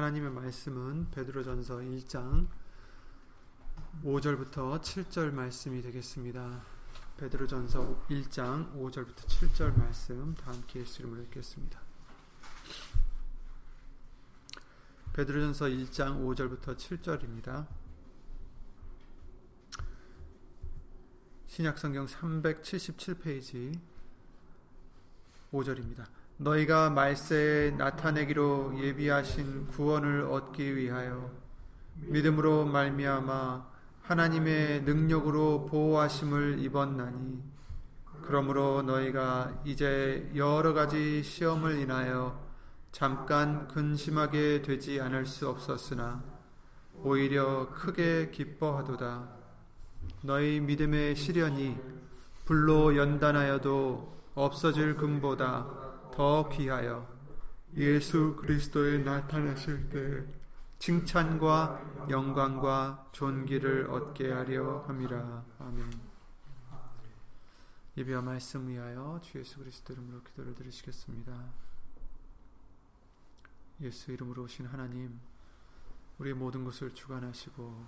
하나님의 말씀은 베드로전서 1장 5절부터 7절 말씀이 되겠습니다. 베드로전서 1장 5절부터 7절 말씀 다 함께 이름으로 읽겠습니다. 베드로전서 1장 5절부터 7절입니다. 신약성경 377페이지 5절입니다. 너희가 말세에 나타내기로 예비하신 구원을 얻기 위하여 믿음으로 말미암아 하나님의 능력으로 보호하심을 입었나니 그러므로 너희가 이제 여러 가지 시험을 인하여 잠깐 근심하게 되지 않을 수 없었으나 오히려 크게 기뻐하도다. 너희 믿음의 시련이 불로 연단하여도 없어질 금보다 더 귀하여 예수 그리스도에 나타나실 때 칭찬과 영광과 존귀를 얻게 하려 함이라. 아멘. 예배와 말씀 위하여 주 예수 그리스도 이름으로 기도를 드리시겠습니다. 예수 이름으로 오신 하나님, 우리의 모든 것을 주관하시고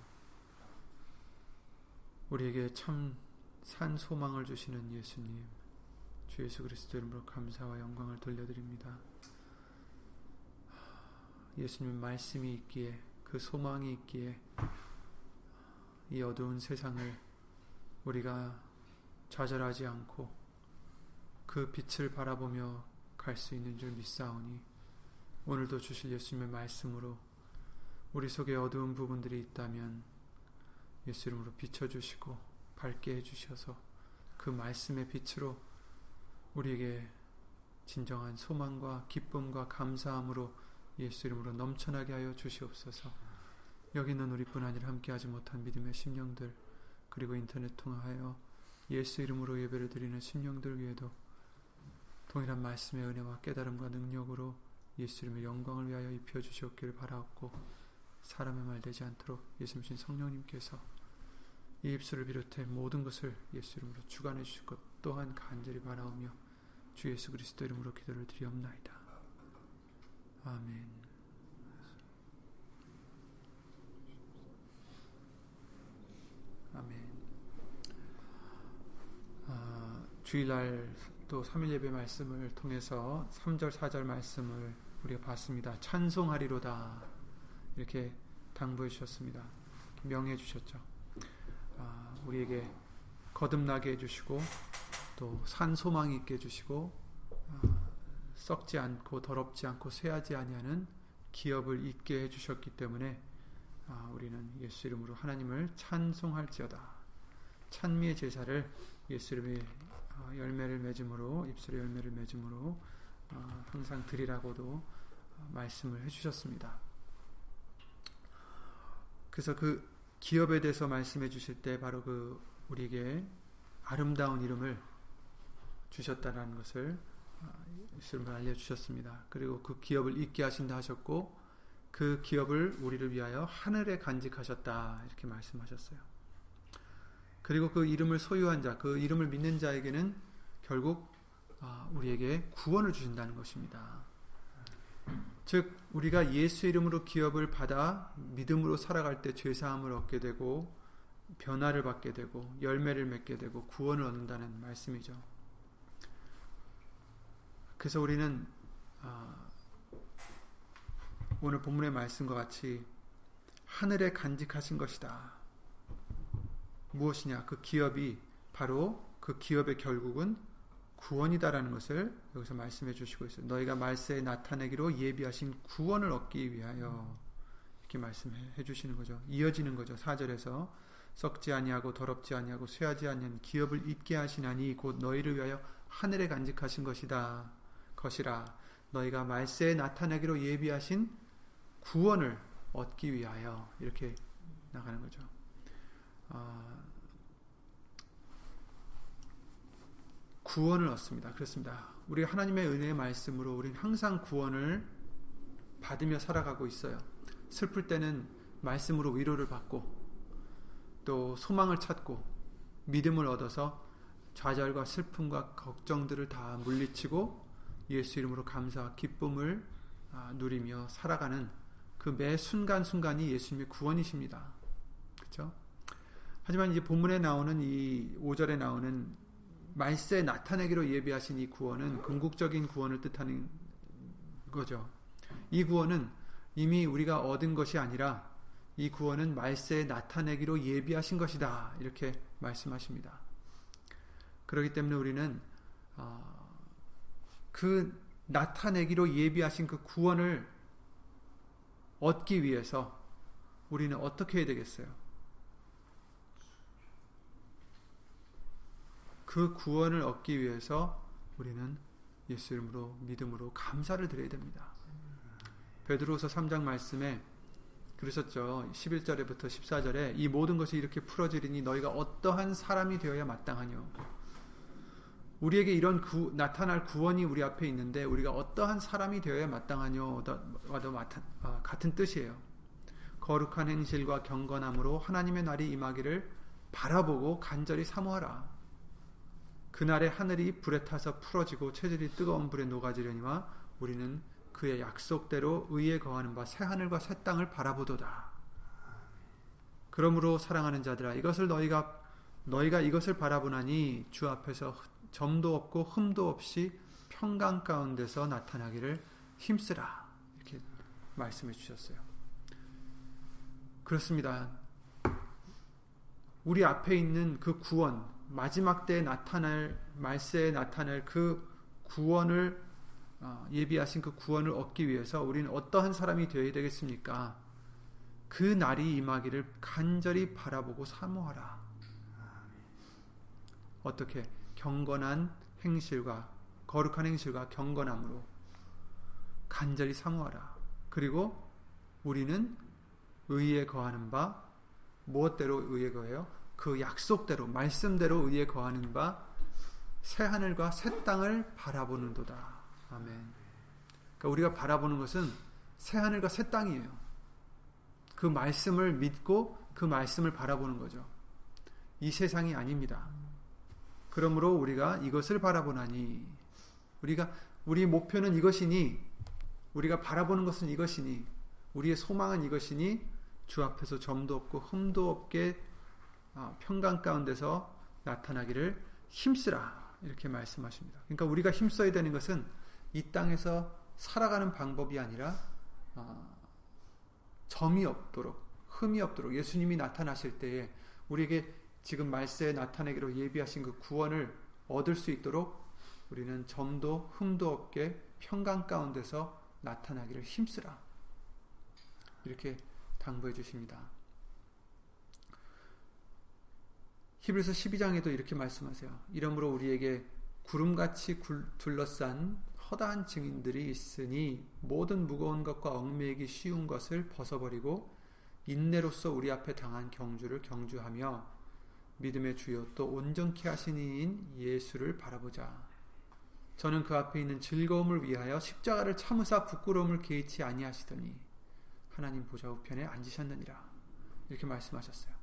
우리에게 참 산 소망을 주시는 예수님, 주 예수 그리스도 이름으로 감사와 영광을 돌려드립니다. 예수님 말씀이 있기에 그 소망이 있기에 이 어두운 세상을 우리가 좌절하지 않고 그 빛을 바라보며 갈 수 있는 줄 믿사오니 오늘도 주실 예수님의 말씀으로 우리 속에 어두운 부분들이 있다면 예수 이름으로 비춰주시고 밝게 해주셔서 그 말씀의 빛으로 우리에게 진정한 소망과 기쁨과 감사함으로 예수 이름으로 넘쳐나게 하여 주시옵소서. 여기 있는 우리뿐 아니라 함께하지 못한 믿음의 심령들 그리고 인터넷 통하여 예수 이름으로 예배를 드리는 심령들 위에도 동일한 말씀의 은혜와 깨달음과 능력으로 예수 이름의 영광을 위하여 입혀 주시옵기를 바라옵고 사람의 말 되지 않도록 예수님 성령님께서 이 입술을 비롯해 모든 것을 예수 이름으로 주관해 주실 것 또한 간절히 바라오며 주 예수 그리스도 이름으로 기도를 드리옵나이다. 아멘. 아멘. 아, 주일날 또 3일 예배 말씀을 통해서 3절 4절 말씀을 우리가 봤습니다. 찬송하리로다 이렇게 당부해 주셨습니다. 명해 주셨죠. 아, 우리에게 거듭나게 해 주시고 또 산 소망이 있게 해주시고 아, 썩지 않고 더럽지 않고 쇠하지 아니하는 기업을 있게 해주셨기 때문에 아, 우리는 예수 이름으로 하나님을 찬송할지어다. 찬미의 제사를 예수 이름의 아, 열매를 맺음으로 입술의 열매를 맺음으로 항상 드리라고도 말씀을 해주셨습니다. 그래서 그 기업에 대해서 말씀해 주실 때 바로 그 우리에게 아름다운 이름을 주셨다는 것을 예수님 아, 알려주셨습니다. 그리고 그 기업을 잊게 하신다 하셨고 그 기업을 우리를 위하여 하늘에 간직하셨다 이렇게 말씀하셨어요. 그리고 그 이름을 소유한 자, 그 이름을 믿는 자에게는 결국 아, 우리에게 구원을 주신다는 것입니다. 즉 우리가 예수 이름으로 기업을 받아 믿음으로 살아갈 때 죄사함을 얻게 되고 변화를 받게 되고 열매를 맺게 되고 구원을 얻는다는 말씀이죠. 그래서 우리는 아, 오늘 본문의 말씀과 같이 하늘에 간직하신 것이다. 무엇이냐? 그 기업이 바로 그 기업의 결국은 구원이다라는 것을 여기서 말씀해 주시고 있어요. 너희가 말세에 나타내기로 예비하신 구원을 얻기 위하여 이렇게 말씀해 주시는 거죠. 이어지는 거죠. 4절에서 썩지 아니하고 더럽지 아니하고 쇠하지 아니한 기업을 잊게 하시나니 곧 너희를 위하여 하늘에 간직하신 것이다. 것이라 너희가 말세에 나타나기로 예비하신 구원을 얻기 위하여 이렇게 나가는 거죠. 어, 구원을 얻습니다. 그렇습니다. 우리 하나님의 은혜의 말씀으로 우리는 항상 구원을 받으며 살아가고 있어요. 슬플 때는 말씀으로 위로를 받고 또 소망을 찾고 믿음을 얻어서 좌절과 슬픔과 걱정들을 다 물리치고 예수 이름으로 감사와 기쁨을 아, 누리며 살아가는 그 매 순간순간이 예수님의 구원이십니다. 그렇죠? 하지만 이제 본문에 나오는 이 5절에 나오는 말세 나타내기로 예비하신 이 구원은 궁극적인 구원을 뜻하는 거죠. 이 구원은 이미 우리가 얻은 것이 아니라 이 구원은 말세에 나타내기로 예비하신 것이다. 이렇게 말씀하십니다. 그렇기 때문에 우리는 어, 그 나타내기로 예비하신 그 구원을 얻기 위해서 우리는 어떻게 해야 되겠어요? 그 구원을 얻기 위해서 우리는 예수 이름으로 믿음으로 감사를 드려야 됩니다. 베드로서 3장 말씀에 그러셨죠. 11절에부터 14절에 이 모든 것이 이렇게 풀어지리니 너희가 어떠한 사람이 되어야 마땅하뇨. 우리에게 이런 구, 나타날 구원이 우리 앞에 있는데 우리가 어떠한 사람이 되어야 마땅하뇨와도 아, 같은 뜻이에요. 거룩한 행실과 경건함으로 하나님의 날이 임하기를 바라보고 간절히 사모하라. 그날에 하늘이 불에 타서 풀어지고 체질이 뜨거운 불에 녹아지려니와 우리는 그의 약속대로 의에 거하는 바 새 하늘과 새 땅을 바라보도다. 그러므로 사랑하는 자들아 이것을 너희가 너희가 이것을 바라보나니 주 앞에서 점도 없고 흠도 없이 평강 가운데서 나타나기를 힘쓰라. 이렇게 말씀해 주셨어요. 그렇습니다. 우리 앞에 있는 그 구원, 마지막 때에 나타날 말세에 나타날 그 구원을 어, 예비하신 그 구원을 얻기 위해서 우리는 어떠한 사람이 되어야 되겠습니까? 그 날이 임하기를 간절히 바라보고 사모하라. 어떻게 경건한 행실과 거룩한 행실과 경건함으로 간절히 사모하라. 그리고 우리는 의에 거하는 바 무엇대로 의에 거해요? 그 약속대로 말씀대로 의에 거하는 바 새 하늘과 새 땅을 바라보는도다. 아멘. 그러니까 우리가 바라보는 것은 새 하늘과 새 땅이에요. 그 말씀을 믿고 그 말씀을 바라보는 거죠. 이 세상이 아닙니다. 그러므로 우리가 이것을 바라보나니 우리가 우리 목표는 이것이니 우리가 바라보는 것은 이것이니 우리의 소망은 이것이니 주 앞에서 점도 없고 흠도 없게 어, 평강 가운데서 나타나기를 힘쓰라 이렇게 말씀하십니다. 그러니까 우리가 힘써야 되는 것은 이 땅에서 살아가는 방법이 아니라 어, 점이 없도록 흠이 없도록 예수님이 나타나실 때에 우리에게 지금 말세에 나타내기로 예비하신 그 구원을 얻을 수 있도록 우리는 점도 흠도 없게 평강 가운데서 나타나기를 힘쓰라 이렇게 당부해 주십니다. 히브리서 12장에도 이렇게 말씀하세요. 이러므로 우리에게 구름같이 둘러싼 허다한 증인들이 있으니 모든 무거운 것과 얽매이기 쉬운 것을 벗어버리고 인내로서 우리 앞에 당한 경주를 경주하며 믿음의 주요 또 온전케 하신 이인 예수를 바라보자. 저는 그 앞에 있는 즐거움을 위하여 십자가를 참으사 부끄러움을 개의치 아니하시더니 하나님 보좌 우편에 앉으셨느니라. 이렇게 말씀하셨어요.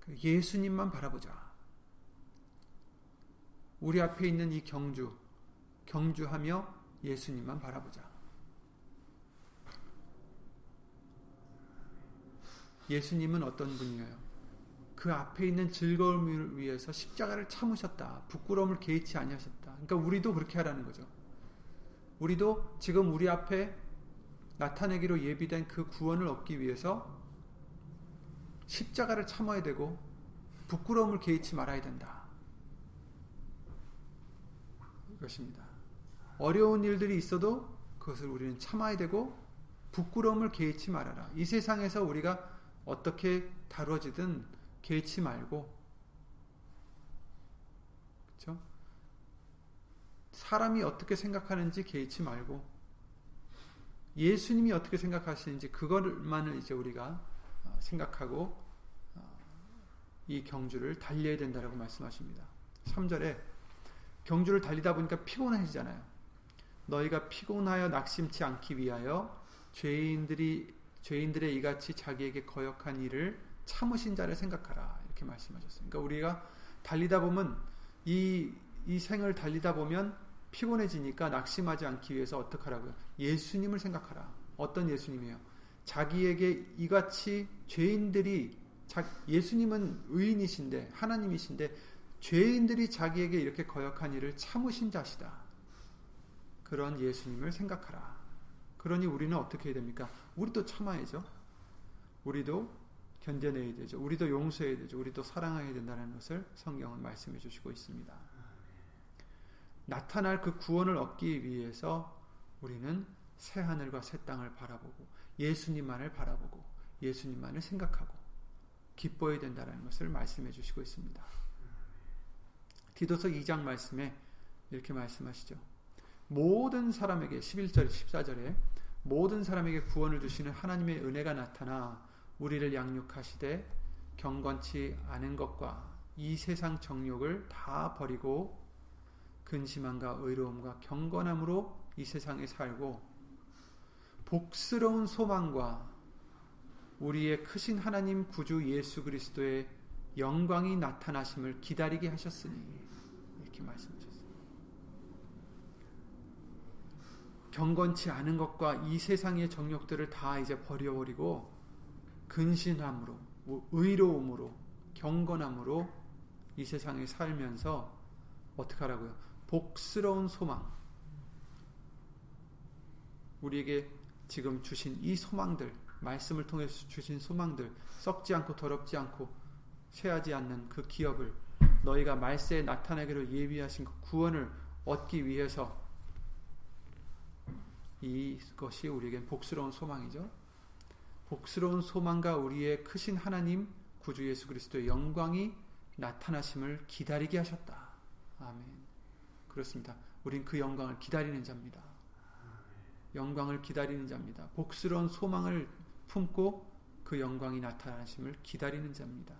그 예수님만 바라보자. 우리 앞에 있는 이 경주, 경주하며 예수님만 바라보자. 예수님은 어떤 분이에요? 그 앞에 있는 즐거움을 위해서 십자가를 참으셨다. 부끄러움을 개의치 아니하셨다. 그러니까 우리도 그렇게 하라는 거죠. 우리도 지금 우리 앞에 나타내기로 예비된 그 구원을 얻기 위해서 십자가를 참아야 되고 부끄러움을 개의치 말아야 된다. 이것입니다. 어려운 일들이 있어도 그것을 우리는 참아야 되고 부끄러움을 개의치 말아라. 이 세상에서 우리가 어떻게 다뤄지든 개의치 말고 그렇죠? 사람이 어떻게 생각하는지 개의치 말고 예수님이 어떻게 생각하시는지 그것만을 이제 우리가 어, 생각하고 어, 이 경주를 달려야 된다라고 말씀하십니다. 3절에 경주를 달리다 보니까 피곤해지잖아요. 너희가 피곤하여 낙심치 않기 위하여 죄인들이 죄인들의 이같이 자기에게 거역한 일을 참으신 자를 생각하라 이렇게 말씀하셨어요. 그러니까 우리가 달리다 보면 이, 이 생을 달리다 보면 피곤해지니까 낙심하지 않기 위해서 어떻게 하라고요? 예수님을 생각하라. 어떤 예수님이에요? 자기에게 이같이 죄인들이 예수님은 의인이신데 하나님이신데 죄인들이 자기에게 이렇게 거역한 일을 참으신 자시다. 그런 예수님을 생각하라. 그러니 우리는 어떻게 해야 됩니까? 우리도 참아야죠. 우리도 견뎌내야 되죠. 우리도 용서해야 되죠. 우리도 사랑해야 된다는 것을 성경은 말씀해 주시고 있습니다. 나타날 그 구원을 얻기 위해서 우리는 새 하늘과 새 땅을 바라보고 예수님만을 바라보고 예수님만을 생각하고 기뻐해야 된다는 것을 말씀해 주시고 있습니다. 디도서 2장 말씀에 이렇게 말씀하시죠. 모든 사람에게 11절 14절에 모든 사람에게 구원을 주시는 하나님의 은혜가 나타나 우리를 양육하시되 경건치 않은 것과 이 세상 정욕을 다 버리고 근심함과 의로움과 경건함으로 이 세상에 살고 복스러운 소망과 우리의 크신 하나님 구주 예수 그리스도의 영광이 나타나심을 기다리게 하셨으니 이렇게 말씀하셨어요. 경건치 않은 것과 이 세상의 정욕들을 다 이제 버려버리고 근신함으로 의로움으로 경건함으로 이 세상에 살면서 어떻게 하라고요? 복스러운 소망 우리에게 지금 주신 이 소망들 말씀을 통해 주신 소망들 썩지 않고 더럽지 않고 쇠하지 않는 그 기업을 너희가 말세에 나타나기로 예비하신 그 구원을 얻기 위해서 이것이 우리에겐 복스러운 소망이죠. 복스러운 소망과 우리의 크신 하나님 구주 예수 그리스도의 영광이 나타나심을 기다리게 하셨다. 아멘. 그렇습니다. 우린 그 영광을 기다리는 자입니다. 영광을 기다리는 자입니다. 복스러운 소망을 품고 그 영광이 나타나심을 기다리는 자입니다.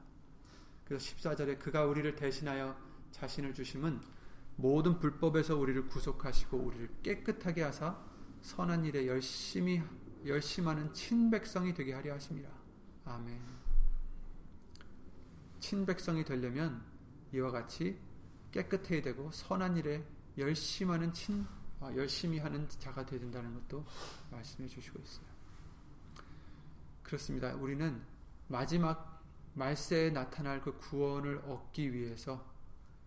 그래서 14절에 그가 우리를 대신하여 자신을 주심은 모든 불법에서 우리를 구속하시고 우리를 깨끗하게 하사 선한 일에 열심히 열심하는 친백성이 되게 하려 하십니다. 아멘. 친백성이 되려면 이와 같이 깨끗해야 되고 선한 일에 열심하는 친 아, 열심히 하는 자가 되야 된다는 것도 말씀해 주시고 있어요. 그렇습니다. 우리는 마지막 말세에 나타날 그 구원을 얻기 위해서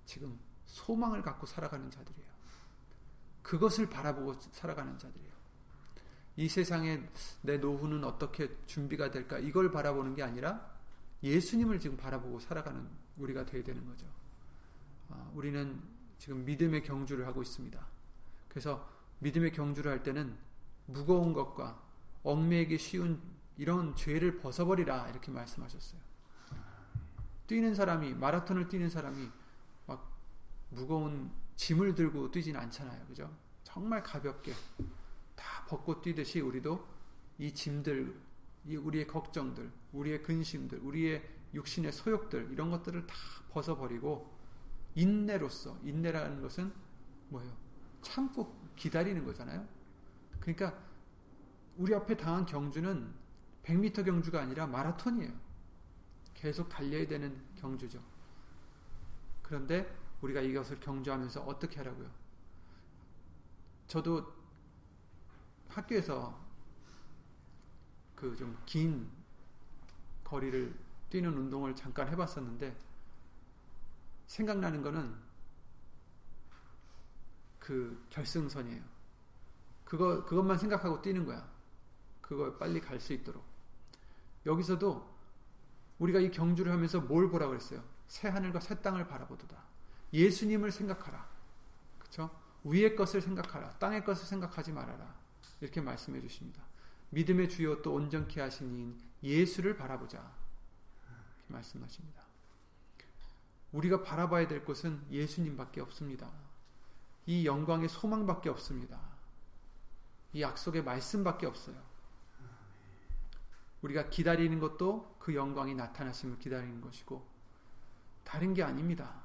지금 소망을 갖고 살아가는 자들이에요. 그것을 바라보고 살아가는 자들이에요. 이 세상에 내 노후는 어떻게 준비가 될까 이걸 바라보는 게 아니라 예수님을 지금 바라보고 살아가는 우리가 되어야 되는 거죠. 아, 우리는 지금 믿음의 경주를 하고 있습니다. 그래서 믿음의 경주를 할 때는 무거운 것과 얽매이기 쉬운 이런 죄를 벗어버리라 이렇게 말씀하셨어요. 뛰는 사람이 마라톤을 뛰는 사람이 막 무거운 짐을 들고 뛰진 않잖아요. 그죠? 정말 가볍게 다 벗고 뛰듯이 우리도 이 짐들, 이 우리의 걱정들, 우리의 근심들, 우리의 육신의 소욕들 이런 것들을 다 벗어버리고 인내로서 인내라는 것은 뭐예요? 참고 기다리는 거잖아요. 그러니까 우리 앞에 당한 경주는 100m 경주가 아니라 마라톤이에요. 계속 달려야 되는 경주죠. 그런데 우리가 이것을 경주하면서 어떻게 하라고요? 저도 학교에서 그 좀 긴 거리를 뛰는 운동을 잠깐 해봤었는데 생각나는 거는 그 결승선이에요. 그거 그것만 생각하고 뛰는 거야. 그거 빨리 갈 수 있도록. 여기서도 우리가 이 경주를 하면서 뭘 보라 그랬어요? 새 하늘과 새 땅을 바라보도다. 예수님을 생각하라. 그렇죠? 위의 것을 생각하라. 땅의 것을 생각하지 말아라. 이렇게 말씀해 주십니다. 믿음의 주요 또 온전케 하신 이인 예수를 바라보자. 말씀하십니다. 우리가 바라봐야 될 것은 예수님밖에 없습니다. 이 영광의 소망밖에 없습니다. 이 약속의 말씀밖에 없어요. 우리가 기다리는 것도 그 영광이 나타나심을 기다리는 것이고 다른 게 아닙니다.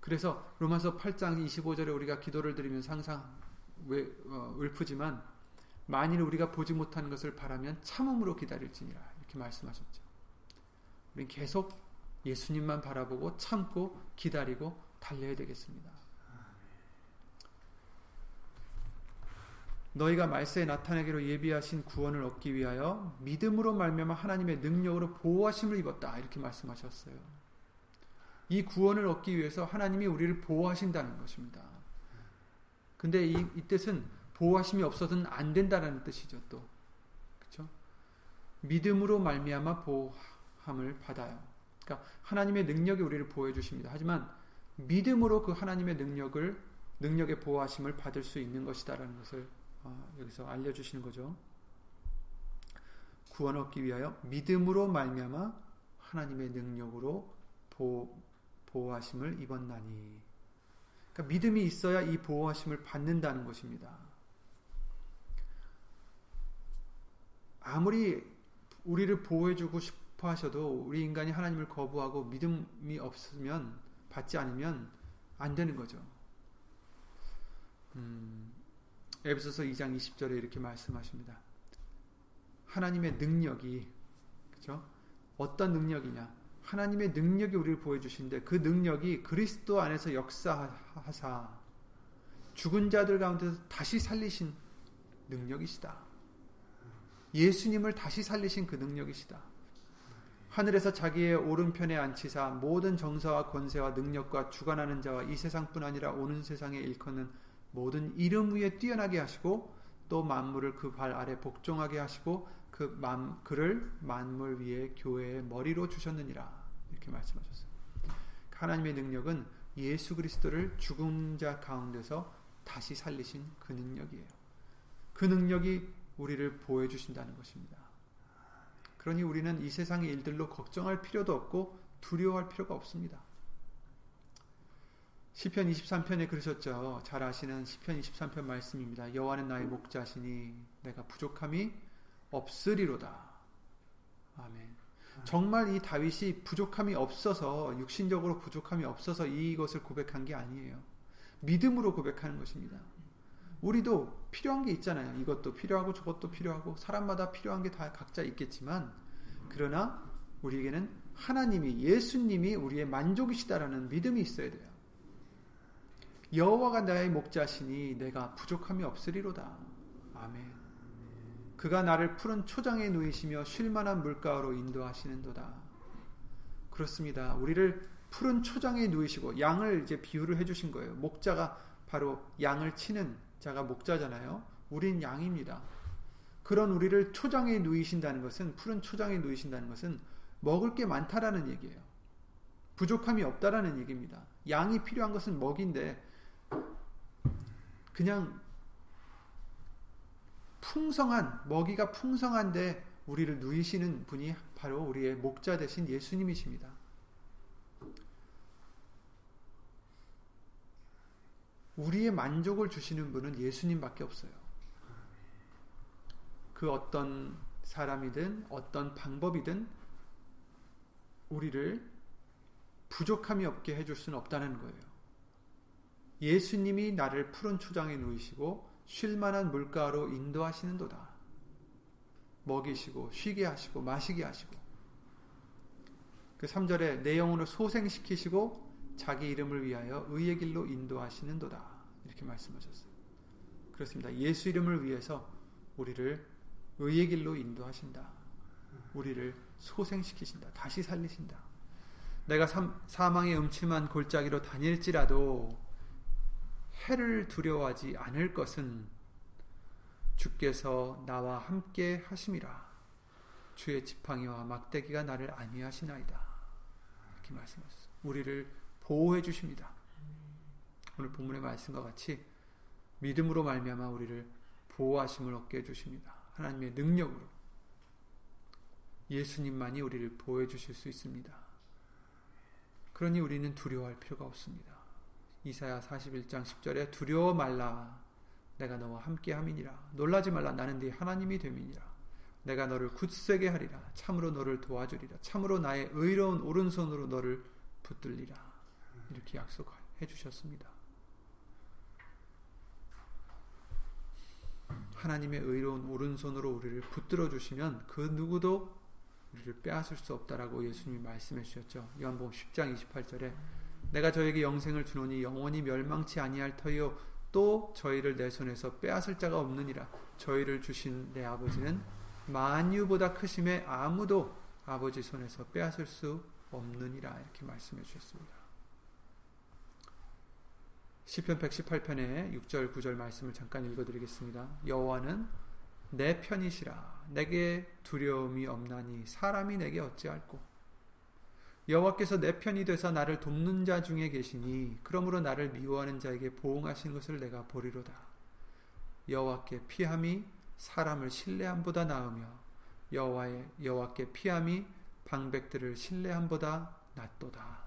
그래서 로마서 8장 25절에 우리가 기도를 드리면 항상 왜, 어, 읊지만 만일 우리가 보지 못한 것을 바라면 참음으로 기다릴지니라 이렇게 말씀하셨죠. 우리는 계속 예수님만 바라보고 참고 기다리고 달려야 되겠습니다. 너희가 말세에 나타내기로 예비하신 구원을 얻기 위하여 믿음으로 말미암아 하나님의 능력으로 보호하심을 입었다 이렇게 말씀하셨어요. 이 구원을 얻기 위해서 하나님이 우리를 보호하신다는 것입니다. 근데 이, 이 뜻은 보호하심이 없어서는 안 된다는 뜻이죠. 또 그렇죠? 믿음으로 말미암아 보호함을 받아요. 그러니까 하나님의 능력이 우리를 보호해 주십니다. 하지만 믿음으로 그 하나님의 능력을 능력의 보호하심을 받을 수 있는 것이다라는 것을 어, 여기서 알려주시는 거죠. 구원 얻기 위하여 믿음으로 말미암아 하나님의 능력으로 보호, 보호하심을 입었나니. 그러니까 믿음이 있어야 이 보호하심을 받는다는 것입니다. 아무리 우리를 보호해주고 싶어 하셔도 우리 인간이 하나님을 거부하고 믿음이 없으면 받지 않으면 안 되는 거죠. 음, 에베소서 2장 20절에 이렇게 말씀하십니다. 하나님의 능력이 그죠? 어떤 능력이냐? 하나님의 능력이 우리를 보여주신데 그 능력이 그리스도 안에서 역사하사 죽은 자들 가운데서 다시 살리신 능력이시다. 예수님을 다시 살리신 그 능력이시다. 하늘에서 자기의 오른편에 앉히사 모든 정사와 권세와 능력과 주관하는 자와 이 세상뿐 아니라 오는 세상에 일컫는 모든 이름 위에 뛰어나게 하시고 또 만물을 그 발 아래 복종하게 하시고 그 만, 그를 만물 위에 교회의 머리로 주셨느니라 이렇게 말씀하셨어요. 하나님의 능력은 예수 그리스도를 죽은 자 가운데서 다시 살리신 그 능력이에요. 그 능력이 우리를 보여 주신다는 것입니다. 그러니 우리는 이 세상의 일들로 걱정할 필요도 없고 두려워할 필요가 없습니다. 시편 23편에 그러셨죠. 잘 아시는 시편 23편 말씀입니다. 여호와는 나의 목자시니 내가 부족함이 없으리로다. 아멘. 정말 이 다윗이 부족함이 없어서 육신적으로 부족함이 없어서 이것을 고백한 게 아니에요. 믿음으로 고백하는 것입니다. 우리도 필요한 게 있잖아요. 이것도 필요하고 저것도 필요하고 사람마다 필요한 게 다 각자 있겠지만 그러나 우리에게는 하나님이 예수님이 우리의 만족이시다라는 믿음이 있어야 돼요. 여호와가 나의 목자시니 내가 부족함이 없으리로다. 아멘. 그가 나를 푸른 초장에 누이시며 쉴만한 물가로 인도하시는도다. 그렇습니다. 우리를 푸른 초장에 누이시고 양을 이제 비유를 해주신 거예요. 목자가 바로 양을 치는 자가 목자잖아요. 우린 양입니다. 그런 우리를 초장에 누이신다는 것은 푸른 초장에 누이신다는 것은 먹을 게 많다라는 얘기예요. 부족함이 없다라는 얘기입니다. 양이 필요한 것은 먹인데 그냥 풍성한 먹이가 풍성한데 우리를 누이시는 분이 바로 우리의 목자 대신 예수님이십니다. 우리의 만족을 주시는 분은 예수님밖에 없어요. 그 어떤 사람이든 어떤 방법이든 우리를 부족함이 없게 해줄 수는 없다는 거예요. 예수님이 나를 푸른 초장에 누이시고 쉴만한 물가로 인도하시는도다. 먹이시고 쉬게 하시고 마시게 하시고 그 3절에 내 영혼을 소생시키시고 자기 이름을 위하여 의의 길로 인도하시는도다. 이렇게 말씀하셨어요. 그렇습니다. 예수 이름을 위해서 우리를 의의 길로 인도하신다. 우리를 소생시키신다. 다시 살리신다. 내가 사망의 음침한 골짜기로 다닐지라도 해를 두려워하지 않을 것은 주께서 나와 함께 하심이라. 주의 지팡이와 막대기가 나를 안위하시나이다. 이렇게 말씀하셨어요. 우리를 보호해 주십니다. 오늘 본문의 말씀과 같이 믿음으로 말미암아 우리를 보호하심을 얻게 해 주십니다. 하나님의 능력으로 예수님만이 우리를 보호해 주실 수 있습니다. 그러니 우리는 두려워할 필요가 없습니다. 이사야 41장 10절에 두려워 말라 내가 너와 함께 함이니라 놀라지 말라 나는 네 하나님이 됨이니라 내가 너를 굳세게 하리라 참으로 너를 도와주리라 참으로 나의 의로운 오른손으로 너를 붙들리라 이렇게 약속해 주셨습니다. 하나님의 의로운 오른손으로 우리를 붙들어 주시면 그 누구도 우리를 빼앗을 수 없다라고 예수님이 말씀해 주셨죠. 요한복음 10장 28절에 내가 저에게 영생을 주노니 영원히 멸망치 아니할 터이요 또 저희를 내 손에서 빼앗을 자가 없느니라. 저희를 주신 내 아버지는 만유보다 크심에 아무도 아버지 손에서 빼앗을 수 없느니라 이렇게 말씀해 주셨습니다. 시편 118편의 6절 9절 말씀을 잠깐 읽어 드리겠습니다. 여호와는 내 편이시라 내게 두려움이 없나니 사람이 내게 어찌할꼬 여호와께서 내 편이 되사 나를 돕는 자 중에 계시니 그러므로 나를 미워하는 자에게 보응하신 것을 내가 보리로다. 여호와께 피함이 사람을 신뢰함보다 나으며 여호와의 여호와께 피함이 방백들을 신뢰함보다 낫도다.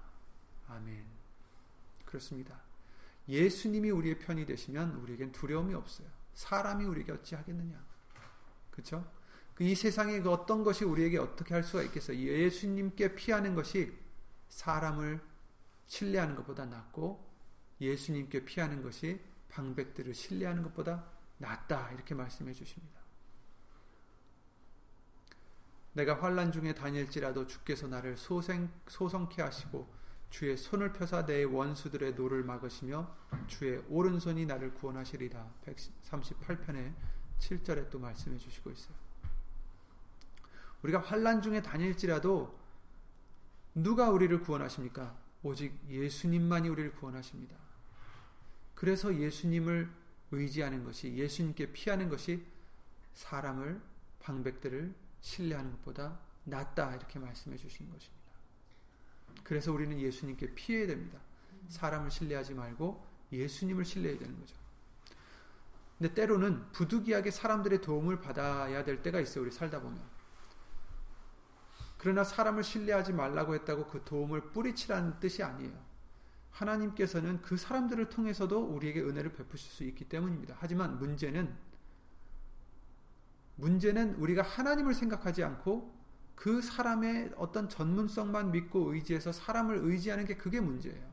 아멘. 그렇습니다. 예수님이 우리의 편이 되시면 우리에겐 두려움이 없어요. 사람이 우리에게 어찌 하겠느냐. 그렇죠? 이 세상의 그 어떤 것이 우리에게 어떻게 할 수가 있겠어요? 예수님께 피하는 것이 사람을 신뢰하는 것보다 낫고 예수님께 피하는 것이 방백들을 신뢰하는 것보다 낫다 이렇게 말씀해 주십니다. 내가 환란 중에 다닐지라도 주께서 나를 소생 소성케 하시고 주의 손을 펴사 내 원수들의 노를 막으시며 주의 오른손이 나를 구원하시리라. 138편의 7절에 또 말씀해 주시고 있어요. 우리가 환란 중에 다닐지라도 누가 우리를 구원하십니까? 오직 예수님만이 우리를 구원하십니다. 그래서 예수님을 의지하는 것이 예수님께 피하는 것이 사람을 방백들을 신뢰하는 것보다 낫다 이렇게 말씀해 주신 것입니다. 그래서 우리는 예수님께 피해야 됩니다. 사람을 신뢰하지 말고 예수님을 신뢰해야 되는 거죠. 근데 때로는 부득이하게 사람들의 도움을 받아야 될 때가 있어요. 우리 살다 보면. 그러나 사람을 신뢰하지 말라고 했다고 그 도움을 뿌리치라는 뜻이 아니에요. 하나님께서는 그 사람들을 통해서도 우리에게 은혜를 베푸실 수 있기 때문입니다. 하지만 문제는 문제는 우리가 하나님을 생각하지 않고 그 사람의 어떤 전문성만 믿고 의지해서 사람을 의지하는 게 그게 문제예요.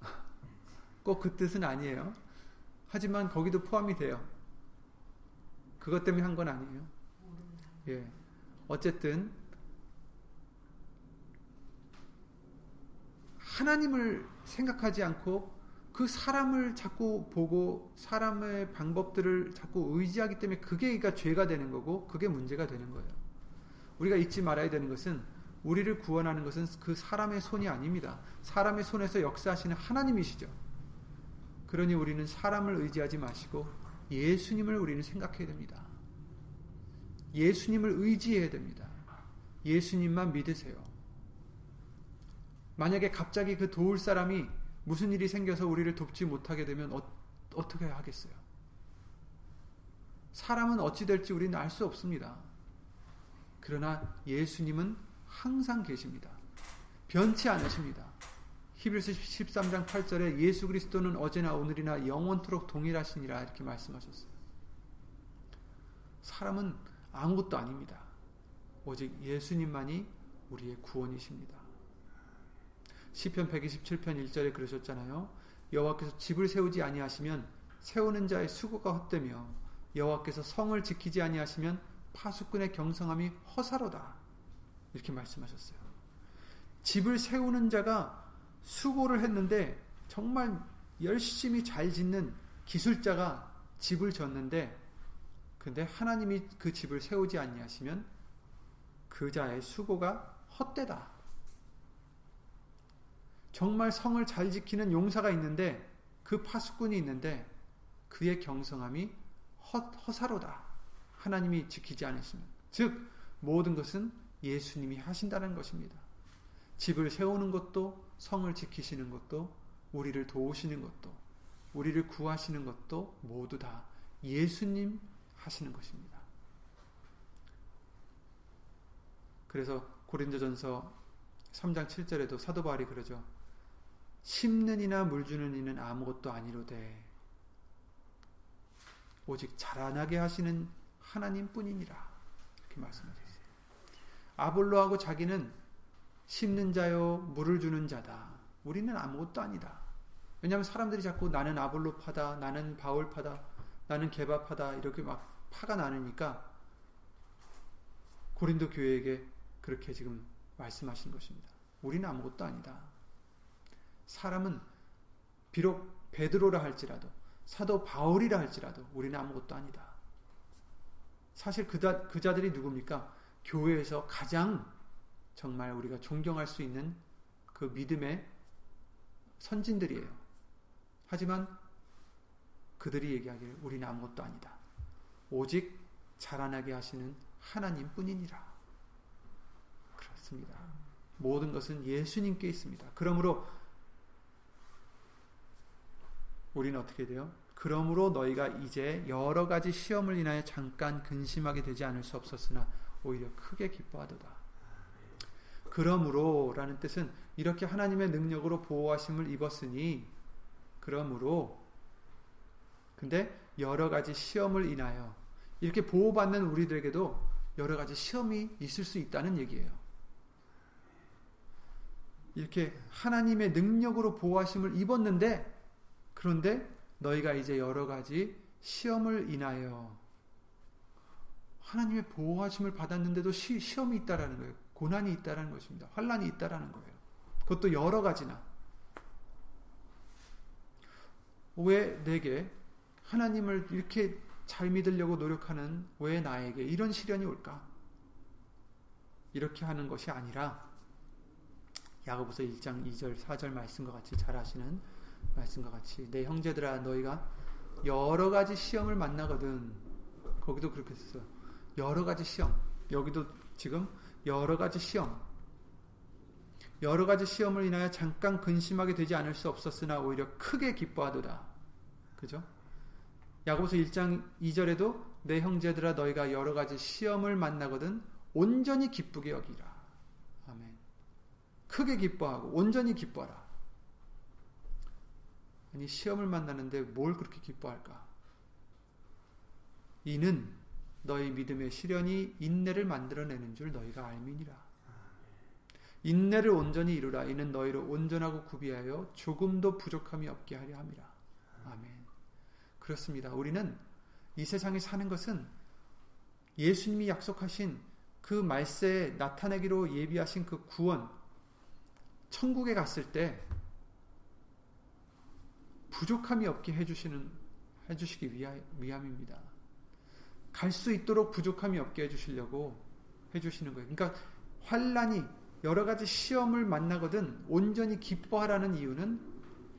꼭 그 뜻은 아니에요. 하지만 거기도 포함이 돼요. 그것 때문에 한 건 아니에요. 예. 어쨌든 하나님을 생각하지 않고 그 사람을 자꾸 보고 사람의 방법들을 자꾸 의지하기 때문에 그게 그러니까 죄가 되는 거고 그게 문제가 되는 거예요. 우리가 잊지 말아야 되는 것은 우리를 구원하는 것은 그 사람의 손이 아닙니다. 사람의 손에서 역사하시는 하나님이시죠. 그러니 우리는 사람을 의지하지 마시고 예수님을 우리는 생각해야 됩니다. 예수님을 의지해야 됩니다. 예수님만 믿으세요. 만약에 갑자기 그 도울 사람이 무슨 일이 생겨서 우리를 돕지 못하게 되면 어, 어떻게 하겠어요? 사람은 어찌 될지 우리는 알 수 없습니다. 그러나 예수님은 항상 계십니다. 변치 않으십니다. 히브리서 13장 8절에 예수 그리스도는 어제나 오늘이나 영원토록 동일하시니라 이렇게 말씀하셨어요. 사람은 아무것도 아닙니다. 오직 예수님만이 우리의 구원이십니다. 시편 127편 1절에 그러셨잖아요. 여호와께서 집을 세우지 아니하시면 세우는 자의 수고가 헛되며 여호와께서 성을 지키지 아니하시면 파수꾼의 경성함이 허사로다. 이렇게 말씀하셨어요. 집을 세우는 자가 수고를 했는데 정말 열심히 잘 짓는 기술자가 집을 졌는데 근데 하나님이 그 집을 세우지 아니하시면 그 자의 수고가 헛되다. 정말 성을 잘 지키는 용사가 있는데 그 파수꾼이 있는데 그의 경성함이 헛, 허사로다. 하나님이 지키지 않으시면. 즉, 모든 것은 예수님이 하신다는 것입니다. 집을 세우는 것도, 성을 지키시는 것도, 우리를 도우시는 것도, 우리를 구하시는 것도 모두 다 예수님 하시는 것입니다. 그래서 고린도전서 3장 7절에도 사도 바울이 그러죠. 심는 이나 물 주는 이는 아무것도 아니로되 오직 자라나게 하시는 하나님 뿐이니라. 이렇게 말씀하셨어요. 아볼로하고 자기는 심는 자요 물을 주는 자다. 우리는 아무것도 아니다. 왜냐하면 사람들이 자꾸 나는 아볼로 파다, 나는 바울 파다, 나는 개밥하다 이렇게 막 파가 나누니까 고린도 교회에게 그렇게 지금 말씀하신 것입니다. 우리는 아무것도 아니다. 사람은 비록 베드로라 할지라도 사도 바울이라 할지라도 우리는 아무것도 아니다. 사실 그자, 그자들이 누굽니까? 교회에서 가장 정말 우리가 존경할 수 있는 그 믿음의 선진들이에요. 하지만 그들이 얘기하기를 우리는 아무것도 아니다. 오직 자라나게 하시는 하나님 뿐이니라. 그렇습니다. 모든 것은 예수님께 있습니다. 그러므로 우리는 어떻게 돼요? 그러므로 너희가 이제 여러 가지 시험을 인하여 잠깐 근심하게 되지 않을 수 없었으나 오히려 크게 기뻐하도다. 그러므로 라는 뜻은 이렇게 하나님의 능력으로 보호하심을 입었으니 그러므로 근데 여러 가지 시험을 인하여 이렇게 보호받는 우리들에게도 여러 가지 시험이 있을 수 있다는 얘기예요. 이렇게 하나님의 능력으로 보호하심을 입었는데 그런데 너희가 이제 여러 가지 시험을 인하여 하나님의 보호하심을 받았는데도 시, 시험이 있다라는 거예요. 고난이 있다라는 것입니다. 환란이 있다라는 거예요. 그것도 여러 가지나. 왜 내게 하나님을 이렇게 잘 믿으려고 노력하는 왜 나에게 이런 시련이 올까? 이렇게 하는 것이 아니라 야고보서 1장 2절 4절 말씀과 같이 잘 아시는 말씀과 같이 내 형제들아 너희가 여러 가지 시험을 만나거든 거기도 그렇게 했어요. 여러 가지 시험 여기도 지금 여러 가지 시험 여러 가지 시험을 인하여 잠깐 근심하게 되지 않을 수 없었으나 오히려 크게 기뻐하도다. 그죠? 야고보서 1장 2절에도 내 형제들아 너희가 여러 가지 시험을 만나거든 온전히 기쁘게 여기라. 아멘. 크게 기뻐하고 온전히 기뻐하라. 아니 시험을 만나는데 뭘 그렇게 기뻐할까? 이는 너희 믿음의 시련이 인내를 만들어내는 줄 너희가 알미니라. 인내를 온전히 이루라. 이는 너희를 온전하고 구비하여 조금도 부족함이 없게 하려 함이라. 아멘. 그렇습니다. 우리는 이 세상에 사는 것은 예수님이 약속하신 그 말세에 나타내기로 예비하신 그 구원, 천국에 갔을 때 부족함이 없게 해주시는, 해주시기 위함입니다. 갈 수 있도록 부족함이 없게 해주시려고 해주시는 거예요. 그러니까 환란이 여러 가지 시험을 만나거든 온전히 기뻐하라는 이유는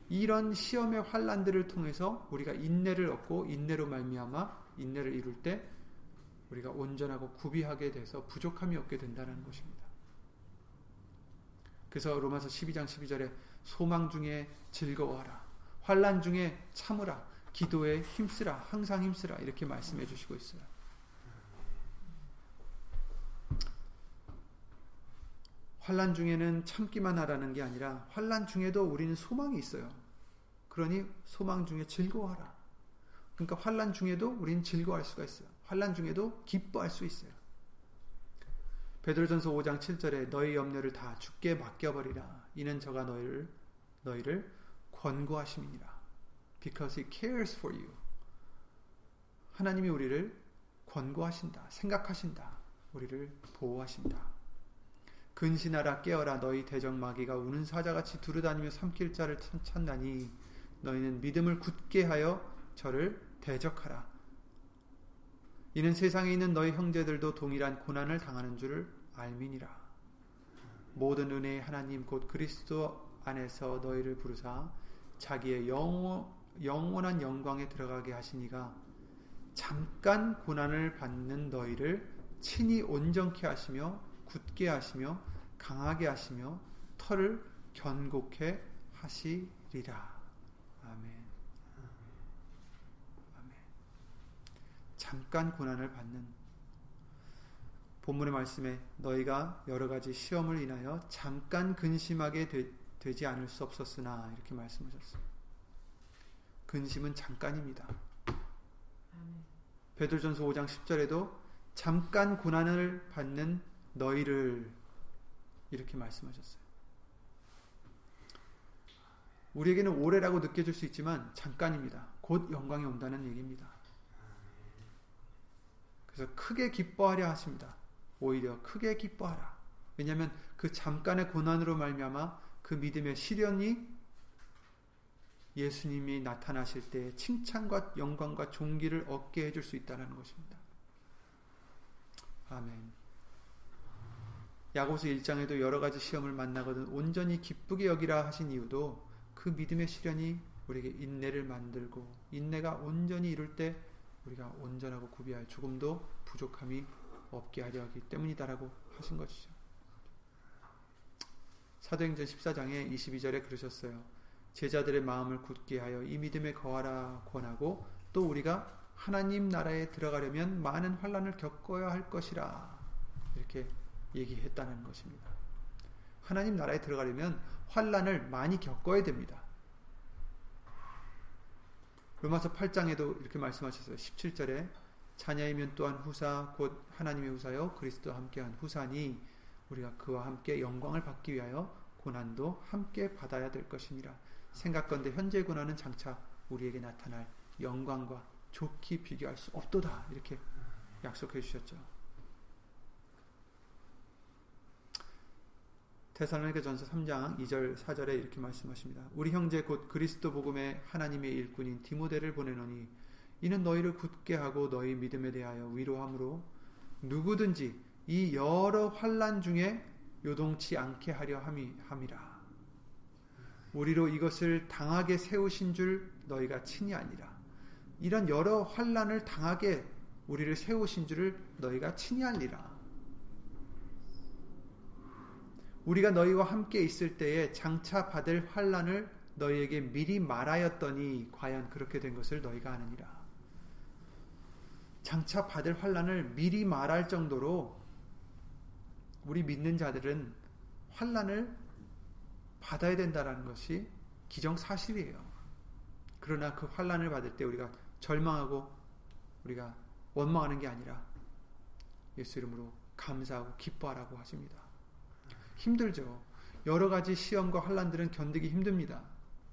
이런 시험의 환란들을 통해서 우리가 인내를 얻고 인내로 말미암아 인내를 이룰 때 우리가 온전하고 구비하게 돼서 부족함이 없게 된다는 것입니다. 그래서 로마서 12장 12절에 소망 중에 즐거워하라. 환란 중에 참으라. 기도에 힘쓰라. 항상 힘쓰라. 이렇게 말씀해 주시고 있어요. 환란 중에는 참기만 하라는 게 아니라 환란 중에도 우리는 소망이 있어요. 그러니 소망 중에 즐거워하라. 그러니까 환란 중에도 우리는 즐거워할 수가 있어요. 환란 중에도 기뻐할 수 있어요. 베드로전서 5장 7절에 너희 염려를 다 죽게 맡겨 버리라. 이는 저가 너희를 너희를 권고하심이니라. Because he cares for you. 하나님이 우리를 권고하신다. 생각하신다. 우리를 보호하신다. 근신하라 깨어라 너희 대적 마귀가 우는 사자같이 두루다니며 삼킬 자를 찾나니 너희는 믿음을 굳게 하여 저를 대적하라. 이는 세상에 있는 너희 형제들도 동일한 고난을 당하는 줄을 알미니라. 모든 은혜의 하나님 곧 그리스도 안에서 너희를 부르사 자기의 영원, 영원한 영광에 들어가게 하시니가 잠깐 고난을 받는 너희를 친히 온전케 하시며 굳게 하시며 강하게 하시며 털을 견고케 하시리라. 잠깐 고난을 받는 본문의 말씀에 너희가 여러 가지 시험을 인하여 잠깐 근심하게 되, 지 않을 수 없었으나 이렇게 말씀하셨어요. 근심은 잠깐입니다. 베드로전서 5장 10절에도 잠깐 고난을 받는 너희를 이렇게 말씀하셨어요. 우리에게는 오래라고 느껴질 수 있지만 잠깐입니다. 곧 영광이 온다는 얘기입니다. 그래서 크게 기뻐하려 하십니다. 오히려 크게 기뻐하라. 왜냐하면 그 잠깐의 고난으로 말미암아 그 믿음의 시련이 예수님이 나타나실 때 칭찬과 영광과 존귀를 얻게 해줄 수 있다는 것입니다. 아멘. 야고보서 1장에도 여러 가지 시험을 만나거든 온전히 기쁘게 여기라 하신 이유도 그 믿음의 시련이 우리에게 인내를 만들고 인내가 온전히 이룰 때 우리가 온전하고 구비할 조금도 부족함이 없게 하려 하기 때문이다라고 하신 것이죠. 사도행전 14장에 22절에 그러셨어요. 제자들의 마음을 굳게 하여 이 믿음에 거하라 권하고 또 우리가 하나님 나라에 들어가려면 많은 환란을 겪어야 할 것이라 이렇게 얘기했다는 것입니다. 하나님 나라에 들어가려면 환란을 많이 겪어야 됩니다. 로마서 8장에도 이렇게 말씀하셨어요. 17절에 자녀이면 또한 후사 곧 하나님의 후사요 그리스도와 함께한 후사니 우리가 그와 함께 영광을 받기 위하여 고난도 함께 받아야 될 것이니라. 생각건대 현재 고난은 장차 우리에게 나타날 영광과 좋게 비교할 수 없도다. 이렇게 약속해 주셨죠. 테살로니가 전서 3장 2절 4절에 이렇게 말씀하십니다. 우리 형제 곧 그리스도 복음의 하나님의 일꾼인 디모데를 보내노니 이는 너희를 굳게 하고 너희 믿음에 대하여 위로함으로 누구든지 이 여러 환란 중에 요동치 않게 하려 함이 함이라. 우리로 이것을 당하게 세우신 줄 너희가 친히 아니라. 이런 여러 환란을 당하게 우리를 세우신 줄을 너희가 친히 알리라. 우리가 너희와 함께 있을 때에 장차 받을 환란을 너희에게 미리 말하였더니 과연 그렇게 된 것을 너희가 아느니라. 장차 받을 환란을 미리 말할 정도로 우리 믿는 자들은 환란을 받아야 된다라는 것이 기정 사실이에요. 그러나 그 환란을 받을 때 우리가 절망하고 우리가 원망하는 게 아니라 예수 이름으로 감사하고 기뻐하라고 하십니다. 힘들죠. 여러 가지 시험과 환란들은 견디기 힘듭니다.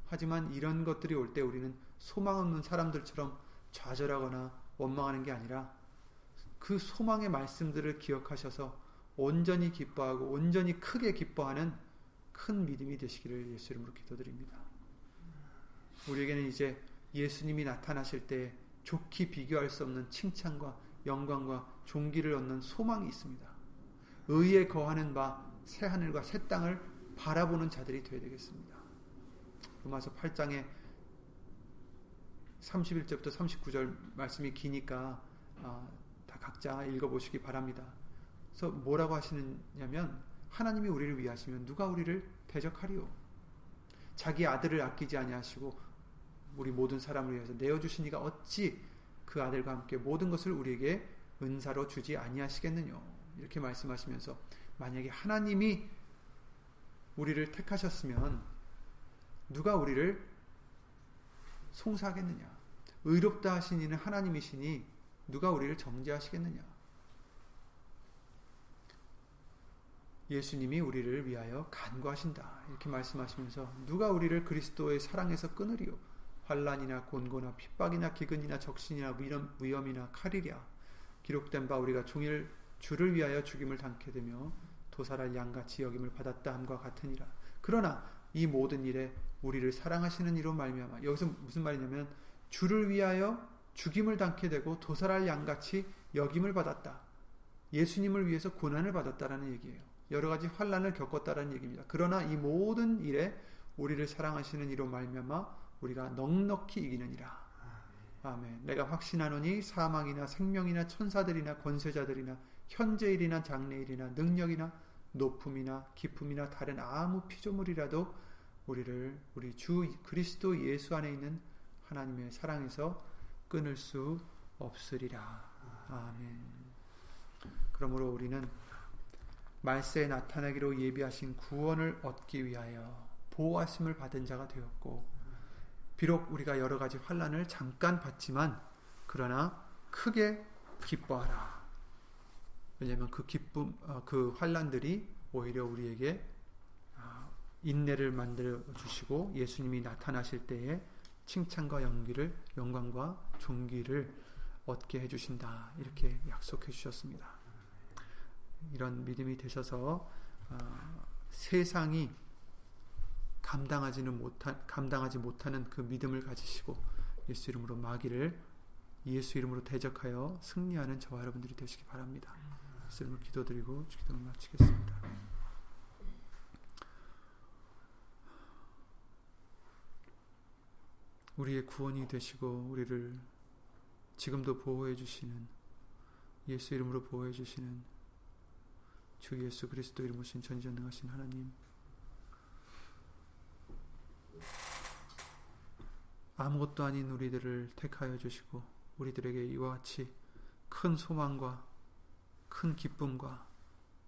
하지만 이런 것들이 올 때 우리는 소망 없는 사람들처럼 좌절하거나 원망하는 게 아니라 그 소망의 말씀들을 기억하셔서 온전히 기뻐하고 온전히 크게 기뻐하는 큰 믿음이 되시기를 예수 이름으로 기도드립니다. 우리에게는 이제 예수님이 나타나실 때 좋게 비교할 수 없는 칭찬과 영광과 존귀를 얻는 소망이 있습니다. 의에 거하는 바 새 하늘과 새 땅을 바라보는 자들이 되어야 되겠습니다. 로마서 8장에 31절부터 39절 말씀이 기니까 아, 다 각자 읽어보시기 바랍니다. 그래서 뭐라고 하시느냐면 하나님이 우리를 위하시면 누가 우리를 대적하리요? 자기 아들을 아끼지 아니하시고 우리 모든 사람을 위해서 내어 주시니가 어찌 그 아들과 함께 모든 것을 우리에게 은사로 주지 아니하시겠느냐? 이렇게 말씀하시면서 만약에 하나님이 우리를 택하셨으면 누가 우리를 송사하겠느냐? 의롭다 하신 이는 하나님이시니 누가 우리를 정죄하시겠느냐? 예수님이 우리를 위하여 간구하신다. 이렇게 말씀하시면서 누가 우리를 그리스도의 사랑에서 끊으리요? 환란이나 곤고나 핍박이나 기근이나 적신이나 위험, 위험 이나 칼이랴. 기록된 바 우리가 종일 주를 위하여 죽임을 당케 되며 도살할 양같이 여김을 받았다 함과 같으니라. 그러나 이 모든 일에 우리를 사랑하시는 이로 말미암아 여기서 무슨 말이냐면 주를 위하여 죽임을 당케 되고 도살할 양같이 여김을 받았다. 예수님을 위해서 고난을 받았다라는 얘기예요. 여러 가지 환란을 겪었다라는 얘기입니다. 그러나 이 모든 일에 우리를 사랑하시는 이로 말미암아 우리가 넉넉히 이기느니라. 아멘. 내가 확신하노니 사망이나 생명이나 천사들이나 권세자들이나 현재일이나 장래일이나 능력이나 높음이나 기쁨이나 다른 아무 피조물이라도 우리를 우리 주 그리스도 예수 안에 있는 하나님의 사랑에서 끊을 수 없으리라. 아멘. 그러므로 우리는 말세에 나타나기로 예비하신 구원을 얻기 위하여 보호하심을 받은 자가 되었고 비록 우리가 여러 가지 환란을 잠깐 받지만 그러나 크게 기뻐하라. 왜냐하면 그 기쁨, 어, 그 환란들이 오히려 우리에게 아, 인내를 만들어 주시고 예수님이 나타나실 때에 칭찬과 연기를 영광과 존귀를 얻게 해주신다 이렇게 약속해 주셨습니다. 이런 믿음이 되셔서 어, 세상이 감당하지는 못한 감당하지 못하는 그 믿음을 가지시고 예수 이름으로 마귀를 예수 이름으로 대적하여 승리하는 저와 여러분들이 되시기 바랍니다. 예수 이름으로 기도드리고 기도를 마치겠습니다. 우리의 구원이 되시고 우리를 지금도 보호해 주시는 예수 이름으로 보호해 주시는 주 예수 그리스도 이름으로 신 전지전능하신 하나님 아무것도 아닌 우리들을 택하여 주시고 우리들에게 이와 같이 큰 소망과 큰 기쁨과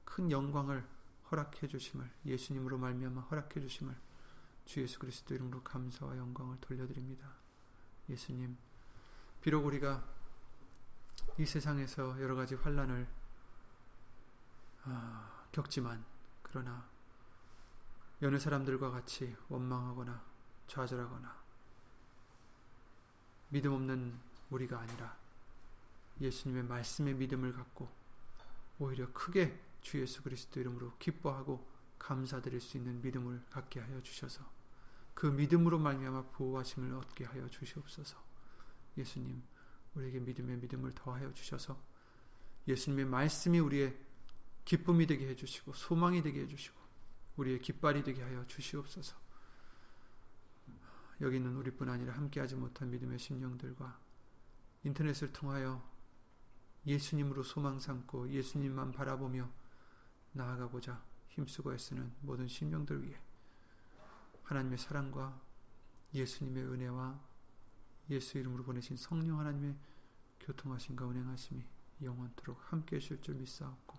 큰 영광을 허락해 주심을 예수님으로 말미암아 허락해 주심을 주 예수 그리스도 이름으로 감사와 영광을 돌려드립니다. 예수님 비록 우리가 이 세상에서 여러 가지 환란을 아, 겪지만 그러나 여느 사람들과 같이 원망하거나 좌절하거나 믿음 없는 우리가 아니라 예수님의 말씀의 믿음을 갖고 오히려 크게 주 예수 그리스도 이름으로 기뻐하고 감사드릴 수 있는 믿음을 갖게 하여 주셔서 그 믿음으로 말미암아 보호하심을 얻게 하여 주시옵소서. 예수님 우리에게 믿음의 믿음을 더하여 주셔서 예수님의 말씀이 우리의 기쁨이 되게 해 주시고 소망이 되게 해 주시고 우리의 깃발이 되게 하여 주시옵소서. 여기 있는 우리뿐 아니라 함께하지 못한 믿음의 심령들과 인터넷을 통하여 예수님으로 소망 삼고 예수님만 바라보며 나아가고자 힘쓰고 애쓰는 모든 심령들 위해 하나님의 사랑과 예수님의 은혜와 예수 이름으로 보내신 성령 하나님의 교통하심과 운행하심이 영원토록 함께 하실 줄 믿사옵고